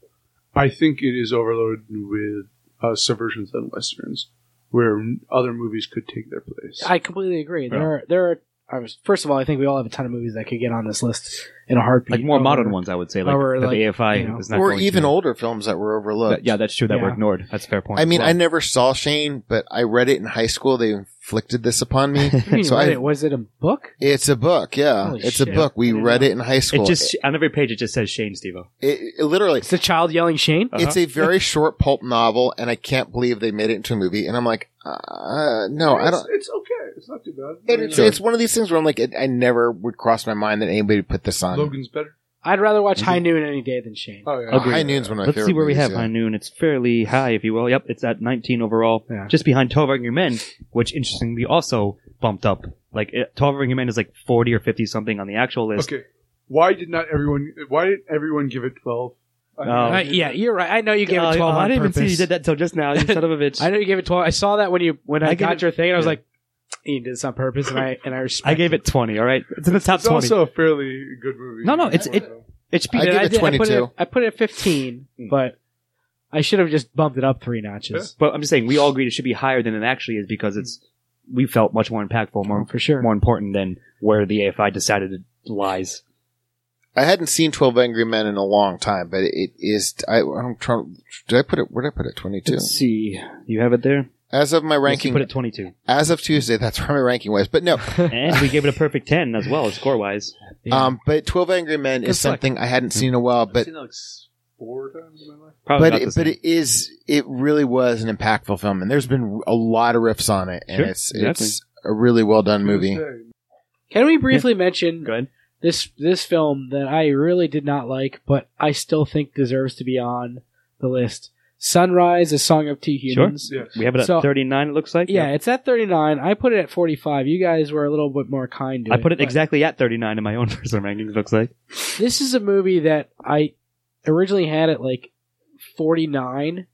S4: I think it is overloaded with uh, subversions and westerns, where other movies could take their place.
S3: I completely agree. There
S2: Yeah.
S3: are there are. I was, first of all, I think we all have a ton of movies that could get on this list in a heartbeat.
S2: like more
S3: Over-
S2: modern ones. I would say like
S3: over,
S2: that
S3: like,
S2: the AFI
S3: you know,
S2: is not
S5: or
S2: going
S5: even
S2: to.
S5: older films that were overlooked.
S2: That- yeah, that's true. That were
S3: Yeah.
S2: ignored. That's a fair point.
S5: I mean,
S2: as
S5: I never saw Shane, but I read it in high school. They inflicted this upon me.
S3: What do you mean,
S5: So
S3: read
S5: I-
S3: it? Was it a book?
S5: it's a book, yeah.
S3: Holy
S5: it's
S3: shit.
S5: a book. We
S3: didn't
S5: read
S3: know.
S5: it in high school.
S2: It just on every page it just says Shane Stevo.
S5: it, it- literally,
S3: It's the child yelling Shane.
S2: Uh-huh.
S5: it's a very short pulp novel, and I can't believe they made it into a movie. And I'm like, uh, no,
S4: it's, I
S5: don't.
S4: It's okay. It's not too bad.
S5: It's, sure. it's one of these things where I'm like, it, I never would cross my mind that anybody would put this on.
S4: Logan's better.
S3: I'd rather watch mm-hmm. High Noon any day than Shane.
S4: Oh, yeah.
S5: High Noon's one of my
S2: Let's
S5: favorite.
S2: See where
S5: movies, we
S2: have
S5: yeah.
S2: High Noon. It's fairly high, if you will. Yep, it's at 19 overall,
S3: yeah.
S2: just behind 12 Angry Men, which interestingly also bumped up. Like 12 Angry Men is like 40 or 50 something on the actual list.
S4: Okay, why did not everyone? Why did everyone give it 12?
S2: Oh,
S3: um, yeah, you're right. I know you gave it oh, twelve.
S2: Oh, I,
S3: on
S2: didn't even see you did that till just now. You son of a bitch.
S3: I know you gave it twelve. I saw that when you when I,
S2: I
S3: got
S2: it-
S3: your thing, and I was like, "You did this on purpose," and I and I respect.
S2: I gave it twenty. All right, it's in the top
S4: It's
S2: twenty.
S4: also a fairly good movie.
S2: No, no, it's- it- It's
S5: I give it
S3: did- I put it, 22. I put it at fifteen,
S2: hmm.
S3: but I should have just bumped it up three notches
S2: but I'm just saying we all agreed it should be higher than it actually is because it's we felt much more impactful, more
S3: for sure.
S2: more important than where the AFI decided it lies.
S5: I hadn't seen Twelve Angry Men in a long time, but it is. I, I'm trying. Did I put it? Where did I put it? Twenty-two.
S2: See. You have it there.
S5: As of my
S2: Let's
S5: ranking,
S2: put it 22,
S5: as of Tuesday, that's where my ranking was. But no,
S2: and we gave it a perfect 10 as well, score wise.
S3: Yeah.
S5: um, but Twelve Angry Men
S3: Good
S5: is
S3: select.
S5: something I hadn't seen in a while.
S4: I've
S5: But
S4: seen it like four times in my life.
S2: Probably
S5: but
S2: not
S5: it, but it is. It really was an impactful film, and there's been a lot of riffs on it, and
S2: Sure,
S5: it's
S2: exactly.
S5: it's a really well done movie.
S3: Can we briefly mention
S2: Go ahead.
S3: This this film that I really did not like, but I still think deserves to be on the list? Sunrise: A Song of Two
S2: Sure.
S3: Humans.
S4: Yes.
S2: We have it at
S3: So-
S2: 39. It looks like.
S3: Yeah,
S2: Yep.
S3: it's at 39. I put it at 45. You guys were a little bit more kind to
S2: I
S3: it.
S2: put it
S3: but
S2: exactly at 39 in my own personal rankings. It looks like.
S3: This is a movie that I originally had at like 49,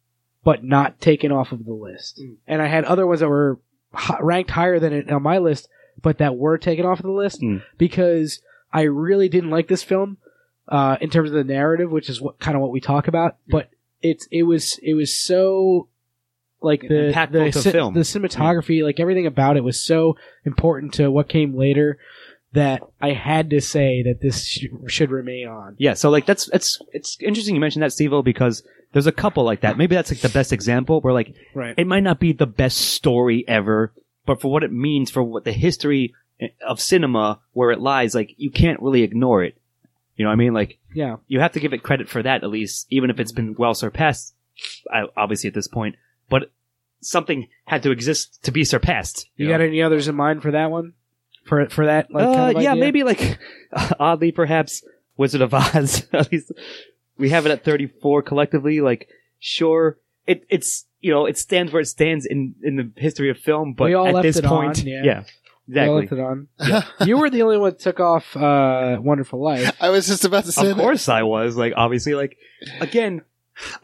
S3: but not taken off of the list.
S4: Mm.
S3: And I had other ones that were ranked higher than it on my list, but that were taken off of the list
S2: Mm.
S3: because I really didn't like this film uh, in terms of the narrative, which is what kind of what we talk about. But it's it was it was so like the the,
S2: to
S3: ci-
S2: film.
S3: the cinematography, like everything about it was so important to what came later that I had to say that this sh- should remain on.
S2: Yeah, so like that's it's it's interesting you mentioned that, Steve because there's a couple like that. Maybe that's like the best example where like
S3: Right.
S2: it might not be the best story ever, but for what it means for what the history of cinema where it lies, like you can't really ignore it. You know what I mean? Like
S3: Yeah.
S2: you have to give it credit for that at least, even if it's been well surpassed. Obviously, at this point, but something had to exist to be surpassed.
S3: You
S2: know?
S3: got any others in mind for that one? For for that like
S2: uh,
S3: kind of
S2: yeah,
S3: idea?
S2: maybe like oddly, perhaps Wizard of Oz. At least we have it at thirty-four collectively. Like, sure, it it's you know it stands where it stands in in the history of film, but
S3: We all
S2: at this point,
S3: on, yeah. All
S2: exactly.
S3: left it on. You were the only one that took off uh, Wonderful Life.
S5: I was just about to say
S2: Of
S5: that.
S2: course, I was like obviously like again.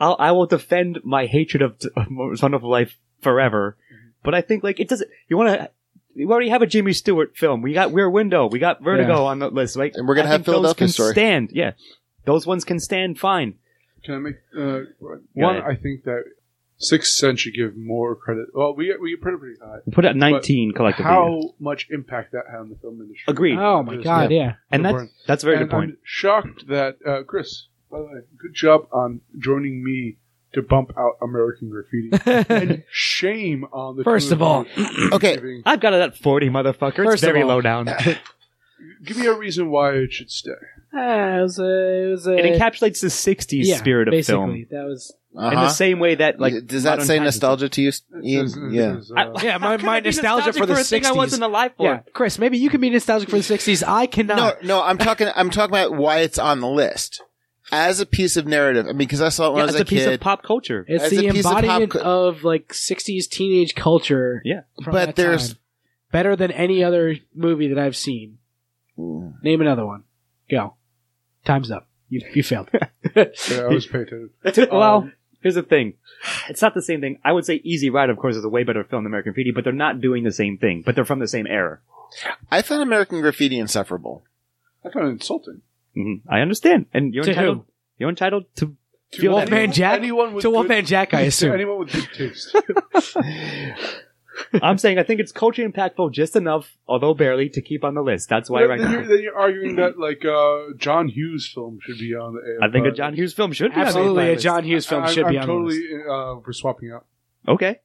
S2: I'll, I will defend my hatred of, of Wonderful Life forever, but I think like it doesn't. You want to. We already have a Jimmy Stewart film. We got Rear Window. We got Vertigo on the list. Like,
S5: And we're gonna
S2: I
S5: have
S2: think those can
S5: Story.
S2: Stand, yeah, those ones can stand fine.
S4: Can I make uh, one?
S2: ahead.
S4: I think that Sixth Sense should give more credit. Well, we we put it pretty high.
S2: We put it at 19 collectively.
S4: How much impact that had on the film industry?
S2: Agreed.
S3: Oh my god, yeah.
S2: and that's
S4: Important.
S2: that's a very
S4: and
S2: good point.
S4: I'm shocked that uh, Chris. By the way, good job on joining me to bump out American Graffiti. and shame on the.
S3: First
S4: two
S3: of all,
S4: you
S5: Okay.
S4: giving-
S2: I've got it at 40, motherfucker.
S3: First
S2: it's
S3: of
S2: very
S3: all-
S2: low down.
S4: give me a reason why it should stay.
S3: Ah, it was a, it was a,
S2: it encapsulates the 60s
S3: yeah,
S2: spirit of
S3: basically.
S2: film
S3: That was
S2: in
S5: Uh-huh.
S2: the same way that like
S5: Does that say nostalgia to you, Ian?
S4: says-
S5: Yeah.
S4: says, uh,
S3: Yeah, my- my nostalgia for the
S2: a thing I wasn't alive for.
S3: yeah. Chris, maybe you can be nostalgic for the '60s. I cannot.
S5: no, I'm talking. I'm talking about why it's on the list as a piece of narrative. I mean, because I saw it when
S2: Yeah,
S5: I was
S2: it's
S5: a
S2: a piece
S5: kid.
S2: of pop culture.
S3: It's
S5: As
S3: the
S5: a piece of pop
S3: embodiment
S5: co-
S3: of, like '60s teenage culture.
S2: Yeah.
S3: from
S5: But
S3: that
S5: there's-
S3: time. better than any other movie that I've seen. Name another one. Go. Time's up. You you failed.
S4: yeah, I was paying attention.
S2: well,
S4: Um,
S2: here's the thing. It's not the same thing. I would say Easy Rider, of course, is a way better film than American Graffiti, but they're not doing the same thing. But they're from the same era.
S5: I found American Graffiti insufferable.
S4: I found it insulting.
S2: hmm I understand, and you're
S3: To
S2: entitled.
S3: who?
S2: You're entitled to.
S4: To
S2: Feel that.
S3: Wolfman Jack?
S4: Anyone with
S3: to
S4: good-
S3: Wolfman Jack, I
S4: to
S3: assume.
S4: anyone with good taste.
S2: I'm saying I think it's culturally impactful just enough, although barely, to keep on the list. That's why
S4: then,
S2: right
S4: then
S2: now.
S4: you're, then you're arguing that like uh, John Hughes film should be on the.
S2: I think a John Hughes film should be on the
S3: Absolutely, a. John Hughes film
S4: I'm,
S3: should be
S4: I'm
S3: on
S4: totally
S3: the list.
S4: uh, for swapping out.
S2: Okay,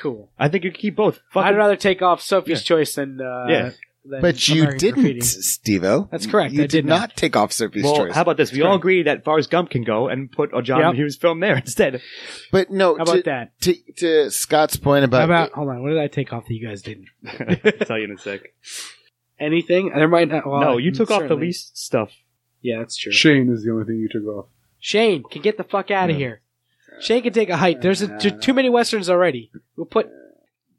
S3: Cool.
S2: I think you can keep both. Fucking-
S3: I'd rather take off Sophie's Choice than uh,
S2: Yeah.
S3: Than
S5: But you
S3: American
S5: didn't,
S3: Graffiti.
S5: Stevo.
S3: That's correct,
S5: You
S3: I
S5: did
S3: did
S5: not
S3: not.
S5: take off Sophie's
S2: well,
S5: Choice.
S2: how about this? We all agree that Forrest Gump can go and put a John
S3: Yep.
S2: Hughes film there instead.
S5: but no,
S3: How
S5: to,
S3: about that?
S5: To, to Scott's point about,
S3: How about hold on? What did I take off that you guys didn't?
S2: I'll tell you in a sec.
S3: Anything? There might not. Well,
S2: no, you took off the
S3: certainly.
S2: least stuff.
S3: Yeah, that's true.
S4: Shane is the only thing you took off.
S3: Shane can get the fuck out of here. Shane can take a hike. There's a, t- too many westerns already. We'll put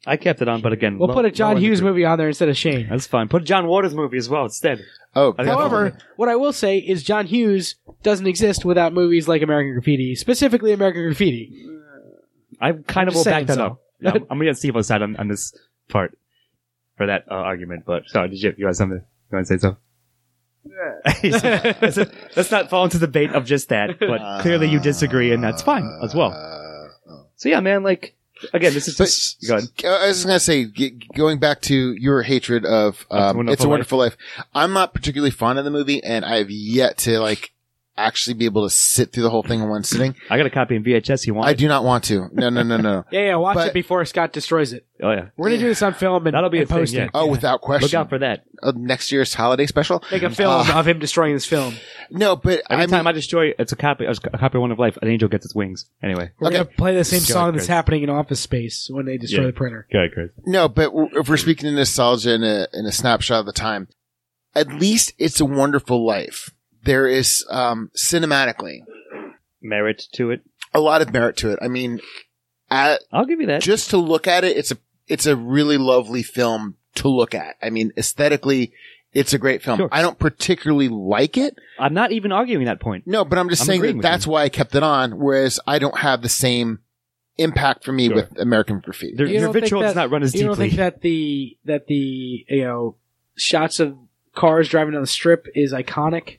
S2: I kept it on, but again,
S3: we'll
S2: low-
S3: put a John
S2: low in the
S3: Hughes
S2: group.
S3: movie on there instead of Shane.
S2: That's fine. Put a John Waters movie as well instead.
S5: oh,
S2: I think-
S3: However, what I will say is John Hughes doesn't exist without movies like American Graffiti, specifically American Graffiti.
S2: I kind of
S3: just
S2: will back
S3: saying
S2: that
S3: so.
S2: up. Yeah, I'm, I'm gonna get Steve's side on, on this part for that uh, argument. But sorry, did you you have something? You want to say so? let's, let's not fall into the bait of just that. But clearly you disagree, and that's fine as well.
S5: Uh,
S2: So yeah, man. Like again, this is
S5: But-
S2: just go ahead.
S5: I was just gonna say, going back to your hatred of um,
S2: Wonderful
S5: "It's a
S2: Life.
S5: Wonderful Life," I'm not particularly fond of the movie, and I've yet to like actually be able to sit through the whole thing in one sitting.
S2: I got a copy in VHS. You want?
S5: I do not want to. No, no, no, no.
S3: Yeah, yeah. Watch
S5: But-
S3: it before Scott destroys it.
S2: Oh yeah.
S3: We're gonna do this on film and
S2: That'll be
S3: and
S2: a thing,
S3: post
S2: yeah.
S3: it.
S5: Oh, without question.
S2: Look out for that.
S5: uh, next year's holiday special.
S3: Make a film
S5: Uh,
S3: of him destroying this film.
S5: No, but
S2: Every
S5: I
S2: time
S5: mean,
S2: I destroy, it's a copy. A copy of Wonderful Life. An angel gets its wings. Anyway.
S3: We're
S5: Okay.
S3: gonna play the same
S2: Go
S3: song
S2: ahead,
S3: that's happening in Office Space when they destroy
S2: Yeah.
S3: the printer.
S2: Go ahead, Chris.
S5: no, but w- if we're speaking in nostalgia in a, in a snapshot of the time, at least it's a wonderful life. There is, um, cinematically
S2: Merit to it.
S5: a lot of merit to it. I mean, at,
S2: I'll give you that.
S5: just to look at it, it's a it's a really lovely film to look at. I mean, aesthetically, it's a great film.
S2: Sure.
S5: I don't particularly like it.
S2: I'm not even arguing that point.
S5: No, but I'm just
S2: I'm
S5: saying that
S2: with
S5: that's why I kept it on. Whereas I don't have the same impact for me
S2: Sure.
S5: with American Graffiti.
S2: Their,
S3: You
S2: their
S3: don't think
S2: vitriol does not run as
S3: You don't
S2: deeply.
S3: think that the that the you know shots of cars driving down the strip is iconic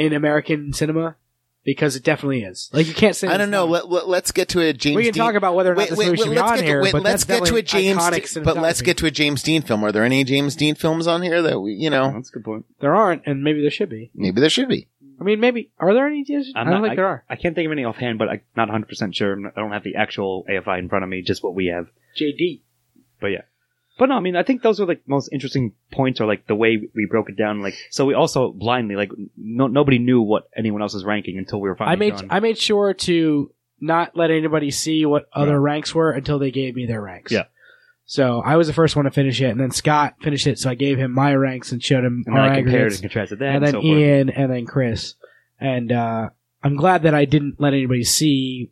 S3: in American cinema? Because it definitely is. Like you can't say
S5: I don't know.
S3: not.
S5: Let, let, us get to a James.
S3: we can
S5: Dean.
S3: talk about whether or not
S5: Wait,
S3: this
S5: wait,
S3: movie
S5: wait,
S3: should be on
S5: to,
S3: here,
S5: wait,
S3: but
S5: let's get to a
S3: definitely
S5: James.
S3: iconic
S5: Dean- but let's get to a James Dean film. Are there any James Dean films on here that we, you know,
S2: That's a good point.
S3: There aren't, and maybe there should be.
S5: maybe there should be.
S3: I mean, maybe are there any? I
S2: I'm
S3: don't
S2: not-
S3: think there are.
S2: I can't think of any offhand, but I'm not 100 percent sure. I'm I don't have the actual AFI in front of me, just what we have.
S3: JD.
S2: But yeah, But no, I mean, I think those are like most interesting points, or like the way we broke it down. Like, so we also blindly, like, no, nobody knew what anyone else was ranking until we were finally
S3: I made
S2: done.
S3: I made sure to not let anybody see what other ranks were until they gave me their ranks.
S2: Yeah.
S3: So I was the first one to finish it, and then Scott finished it. So I gave him my ranks and showed him
S2: and
S3: our
S2: then I compared
S3: aggregates,
S2: and contrasted that,
S3: and
S2: and,
S3: then
S2: so forth.
S3: Ian, and then Chris. And uh, I'm glad that I didn't let anybody see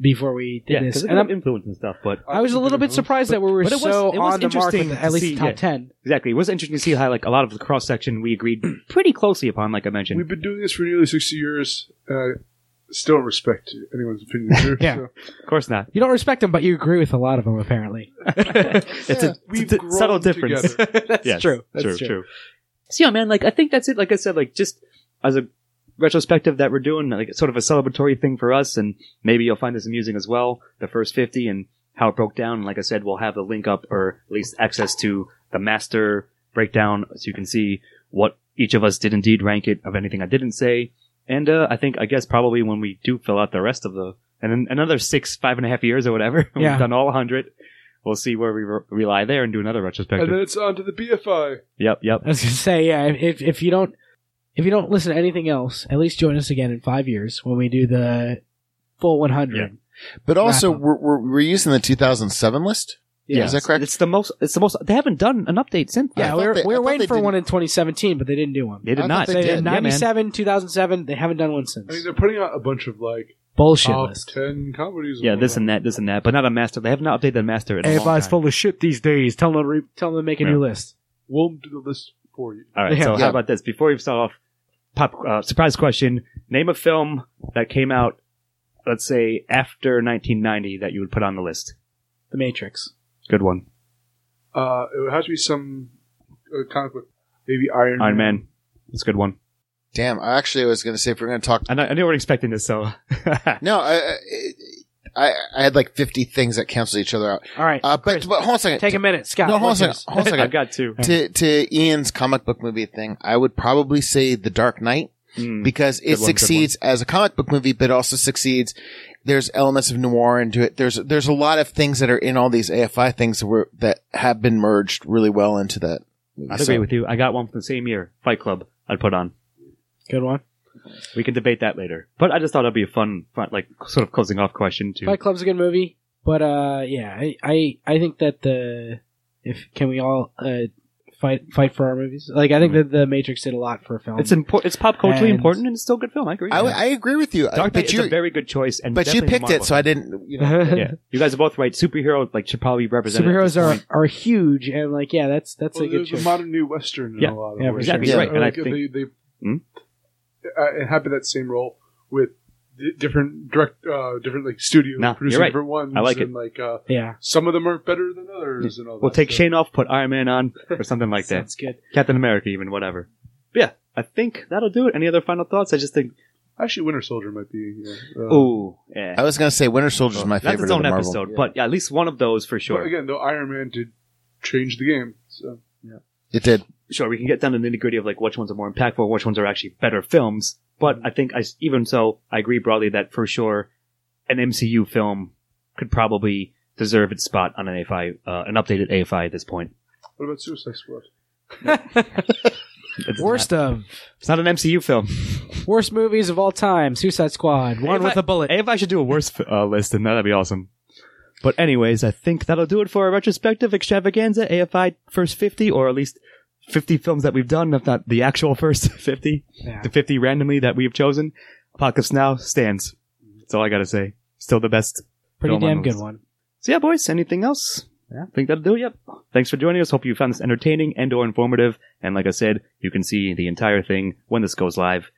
S3: before we did
S2: Yeah,
S3: this. And I'm,
S2: influence and stuff. But
S3: I was a little bit surprised that we were
S2: but it was-
S3: so
S2: it was
S3: on the mark with
S2: interesting
S3: at
S2: to
S3: least
S2: see,
S3: the top
S2: yeah.
S3: ten.
S2: exactly, it was interesting to see how like a lot of the cross section we agreed pretty closely upon. Like I mentioned,
S4: We've been doing this for nearly 60 years. Uh, still respect anyone's opinion here.
S3: Yeah.
S4: so.
S2: of course not.
S3: You don't respect them, but you agree with a lot of them apparently.
S2: it's a, it's a subtle difference.
S4: together.
S3: That's
S2: Yes,
S3: true. That's
S2: true,
S3: true.
S2: true. So yeah, man, like I think that's it. Like I said, like just as a retrospective that we're doing, like sort of a celebratory thing for us, and maybe you'll find this amusing as well. The first fifty and how it broke down. And Like I said, we'll have the link up or at least access to the master breakdown, so you can see what each of us did indeed rank it of anything I didn't say. And uh, I think I guess probably when we do fill out the rest of the and then another six, five and a half years or whatever,
S3: Yeah.
S2: we've done all hundred. We'll see where we re- rely there and do another retrospective.
S4: And then it's on to the BFI.
S2: Yep, yep.
S3: I was gonna say, yeah. If if you don't if you don't listen to anything else, at least join us again in five years when we do the full 100.
S2: Yeah.
S5: But also, we're, we're, we're using the 2007 list.
S3: Yeah,
S5: Is that correct?
S2: It's the most. It's the most. They haven't done an update since.
S5: I
S3: yeah. We were,
S5: they-
S3: we
S5: I
S3: were waiting for one
S5: didn't-
S3: in 2017, but they didn't do one.
S2: they did
S5: I
S2: not.
S5: thought
S3: They
S5: they
S3: did
S5: did. Yeah, man.
S3: 97, 2007. They haven't done one since.
S4: I mean, they're putting out a bunch of like
S3: Bullshit
S4: top
S3: list.
S4: 10 comedies.
S2: Yeah, this and that, this and that, but not a master. They have not updated the master in a
S3: full of shit these days. Tell them to, re- tell them to make a
S2: Yeah.
S3: new list.
S4: We'll do the list for you.
S2: All right.
S3: Yeah.
S2: So
S5: Yeah.
S2: how about this? Before we start off, pop uh, surprise question: Name a film that came out, let's say after 1990 that you would put on the list.
S3: The Matrix.
S2: Good one.
S4: Uh, it would have to be some uh, comic book. Maybe Iron, Man
S2: Iron Man. That's a good one.
S5: Damn, I actually was going to say if we're going to talk.
S2: I, know, I knew we were expecting this, so
S5: No, I, I, I had like 50 things that canceled each other out.
S3: All right.
S5: Uh, but,
S3: Chris,
S5: but hold on a second.
S3: take a minute, Scott.
S5: no, hold on a second. Hold on a second.
S2: I've got two.
S5: to to Ian's comic book movie thing, I would probably say The Dark Knight
S2: Mm.
S5: because it
S2: one,
S5: succeeds as a comic book movie, but also succeeds. There's elements of noir into it. There's there's a lot of things that are in all these AFI things that were that have been merged really well into that. Movie.
S2: I'd
S5: So-
S2: agree with you. I got one from the same year, Fight Club. I'd put on.
S3: Good one.
S2: We can debate that later. But I just thought it'd be a fun, fun like sort of closing off question to
S3: Fight Club's a good movie, but uh, yeah, I, I I think that the if can we all uh fight fight for our movies? Like I think that the Matrix did a lot for film.
S2: It's important. It's pop culturally
S3: And-
S2: important, and it's still a good film. I agree.
S5: I, I agree with you,
S2: Dark Knight
S5: but
S2: is
S5: you
S2: a very good choice, and
S5: but you
S2: definitely
S5: picked it,
S2: Marvel.
S5: so I didn't. You know,
S2: yeah, you guys are both right. Superhero like should probably represent.
S3: superheroes are are huge, and like yeah, that's that's
S4: Well,
S3: a good
S4: there's a
S3: choice.
S4: modern new western in
S2: Yeah.
S4: a lot of
S3: Yeah, for
S4: ways.
S3: sure.
S2: exactly
S5: Yeah.
S2: right.
S4: Or
S2: And I
S4: like
S2: think
S4: they, they
S2: Hmm?
S4: Uh, inhabit that same role with di- different direct, uh, different like studios
S2: Nah,
S4: producing
S2: you're right.
S4: different ones.
S2: I like
S4: and, Like uh,
S3: yeah,
S4: some of them are better than others, and all
S2: we'll
S4: that
S2: take
S4: stuff.
S2: Shane off, put Iron Man on, or something like that.
S3: That's good.
S2: Captain America, even whatever. But yeah, I think that'll do it. Any other final thoughts? I just think,
S4: Actually, Winter Soldier might be. Yeah, uh,
S2: oh, yeah,
S5: I was gonna say Winter Soldier is my
S2: that's
S5: favorite
S2: its own
S5: of the Marvel.
S2: episode. But yeah, at least one of those for
S4: But
S2: sure.
S4: again, though, Iron Man did change the game. So yeah.
S5: It did.
S2: Sure, we can get down to the nitty gritty of like which ones are more impactful, which ones are actually better films. But I think I s- even so, I agree broadly that for sure, an MCU film could probably deserve its spot on an AFI, uh, an updated AFI at this point.
S4: what about Suicide Squad?
S2: It's
S3: Worst
S2: Not,
S3: of
S2: it's not an MCU film.
S3: worst movies of all time: Suicide Squad, one
S2: AFI
S3: with a bullet.
S2: AFI should do a worst uh, list, and that'd be awesome. But anyways, I think that'll do it for our retrospective extravaganza, AFI first 50, or at least 50 films that we've done, if not the actual first 50.
S3: Yeah.
S2: the 50 randomly that we've chosen. Apocalypse Now stands. That's all I gotta say. Still the best.
S3: Pretty
S2: film on
S3: damn
S2: the
S3: good
S2: list.
S3: one.
S2: So yeah, boys, anything else? Yeah, I think that'll do it. Yep. Thanks for joining us. Hope you found this entertaining and or informative. And like I said, you can see the entire thing when this goes live.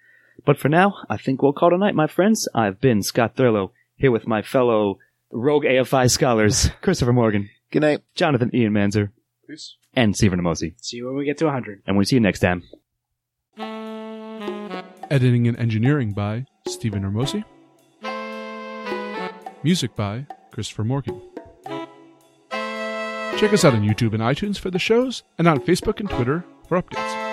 S2: But for now, I think we'll call tonight, my friends. I've been Scott Thurlow, here with my fellow rogue AFI scholars, Christopher Morgan,
S5: Good night.
S2: Jonathan Ian Manzer,
S4: Peace.
S2: and Stephen Amosi.
S3: See you when we get to 100.
S2: And we'll see you next time.
S6: Editing and engineering by Stephen Hermosi. Music by Christopher Morgan. Check us out on YouTube and iTunes for the shows, and on Facebook and Twitter for updates.